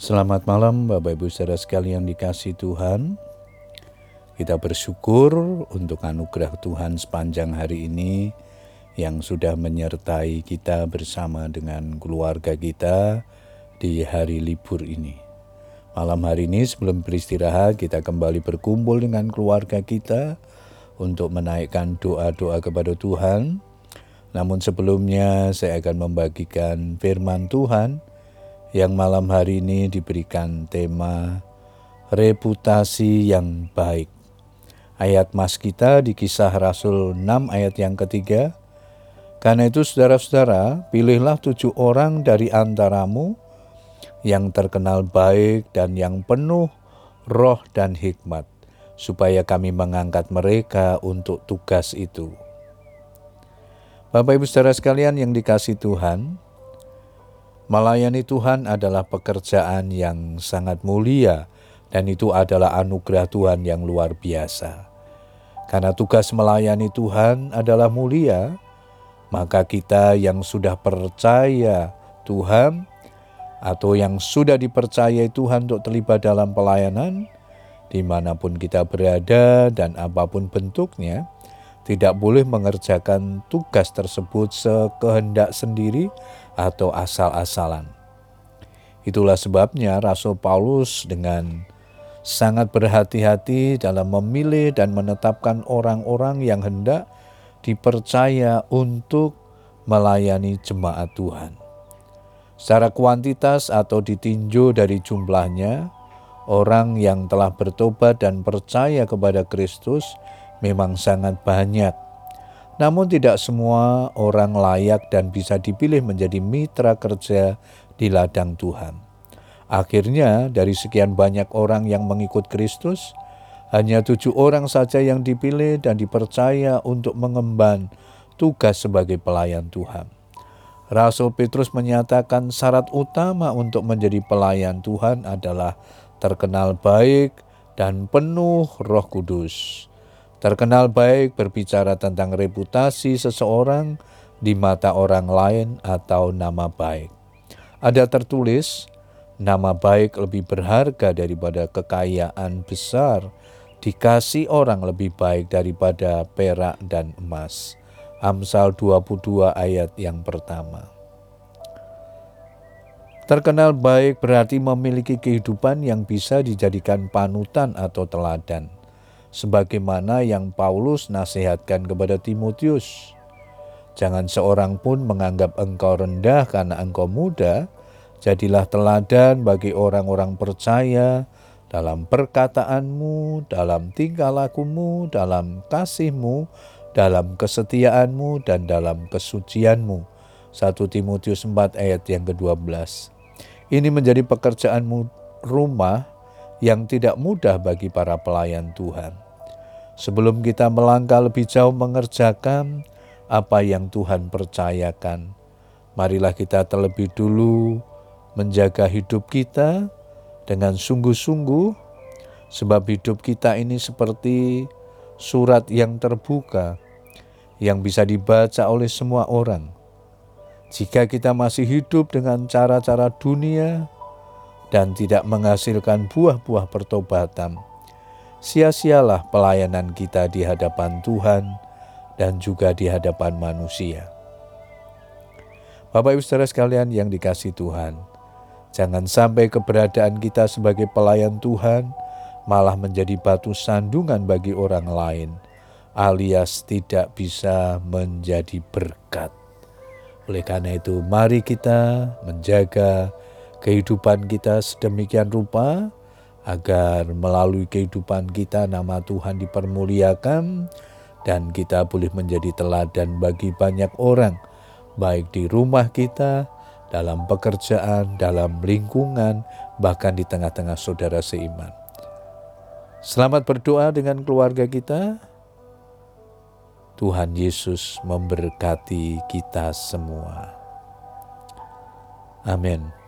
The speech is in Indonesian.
Selamat malam Bapak Ibu saudara sekalian dikasih Tuhan. Kita bersyukur untuk anugerah Tuhan sepanjang hari ini yang sudah menyertai kita bersama dengan keluarga kita di hari libur ini. Malam hari ini sebelum beristirahat kita kembali berkumpul dengan keluarga kita untuk menaikkan doa-doa kepada Tuhan. Namun sebelumnya saya akan membagikan firman Tuhan yang malam hari ini diberikan tema reputasi yang baik. Ayat mas kita di kisah Rasul 6 ayat yang ketiga. Karena itu saudara-saudara, pilihlah tujuh orang dari antaramu yang terkenal baik dan yang penuh roh dan hikmat, supaya kami mengangkat mereka untuk tugas itu. Bapak Ibu saudara sekalian yang dikasih Tuhan, Melayani Tuhan adalah pekerjaan yang sangat mulia, dan itu adalah anugerah Tuhan yang luar biasa. Karena tugas melayani Tuhan adalah mulia, maka kita yang sudah percaya Tuhan atau yang sudah dipercayai Tuhan untuk terlibat dalam pelayanan, di mana pun kita berada dan apa pun bentuknya, tidak boleh mengerjakan tugas tersebut sekehendak sendiri atau asal-asalan. Itulah sebabnya Rasul Paulus dengan sangat berhati-hati dalam memilih dan menetapkan orang-orang yang hendak dipercaya untuk melayani jemaat Tuhan. Secara kuantitas atau ditinjau dari jumlahnya, orang yang telah bertobat dan percaya kepada Kristus memang sangat banyak. Namun tidak semua orang layak dan bisa dipilih menjadi mitra kerja di ladang Tuhan. Akhirnya dari sekian banyak orang yang mengikut Kristus, hanya tujuh orang saja yang dipilih dan dipercaya untuk mengemban tugas sebagai pelayan Tuhan. Rasul Petrus menyatakan syarat utama untuk menjadi pelayan Tuhan adalah terkenal baik dan penuh roh kudus terkenal baik berbicara tentang reputasi seseorang di mata orang lain atau nama baik. Ada tertulis, nama baik lebih berharga daripada kekayaan besar, dikasih orang lebih baik daripada perak dan emas. Amsal 22 ayat yang pertama. Terkenal baik berarti memiliki kehidupan yang bisa dijadikan panutan atau teladan sebagaimana yang Paulus nasihatkan kepada Timotius. Jangan seorang pun menganggap engkau rendah karena engkau muda, jadilah teladan bagi orang-orang percaya dalam perkataanmu, dalam tingkah lakumu, dalam kasihmu, dalam kesetiaanmu, dan dalam kesucianmu. 1 Timotius 4 ayat yang ke-12. Ini menjadi pekerjaanmu rumah yang tidak mudah bagi para pelayan Tuhan. Sebelum kita melangkah lebih jauh mengerjakan apa yang Tuhan percayakan, marilah kita terlebih dulu menjaga hidup kita dengan sungguh-sungguh, sebab hidup kita ini seperti surat yang terbuka yang bisa dibaca oleh semua orang. Jika kita masih hidup dengan cara-cara dunia, dan tidak menghasilkan buah-buah pertobatan, sia-sialah pelayanan kita di hadapan Tuhan dan juga di hadapan manusia. Bapak Ibu Saudara sekalian yang dikasih Tuhan, jangan sampai keberadaan kita sebagai pelayan Tuhan malah menjadi batu sandungan bagi orang lain, alias tidak bisa menjadi berkat. Oleh karena itu, mari kita menjaga kehidupan kita sedemikian rupa agar melalui kehidupan kita nama Tuhan dipermuliakan dan kita boleh menjadi teladan bagi banyak orang baik di rumah kita, dalam pekerjaan, dalam lingkungan, bahkan di tengah-tengah saudara seiman. Selamat berdoa dengan keluarga kita. Tuhan Yesus memberkati kita semua. Amin.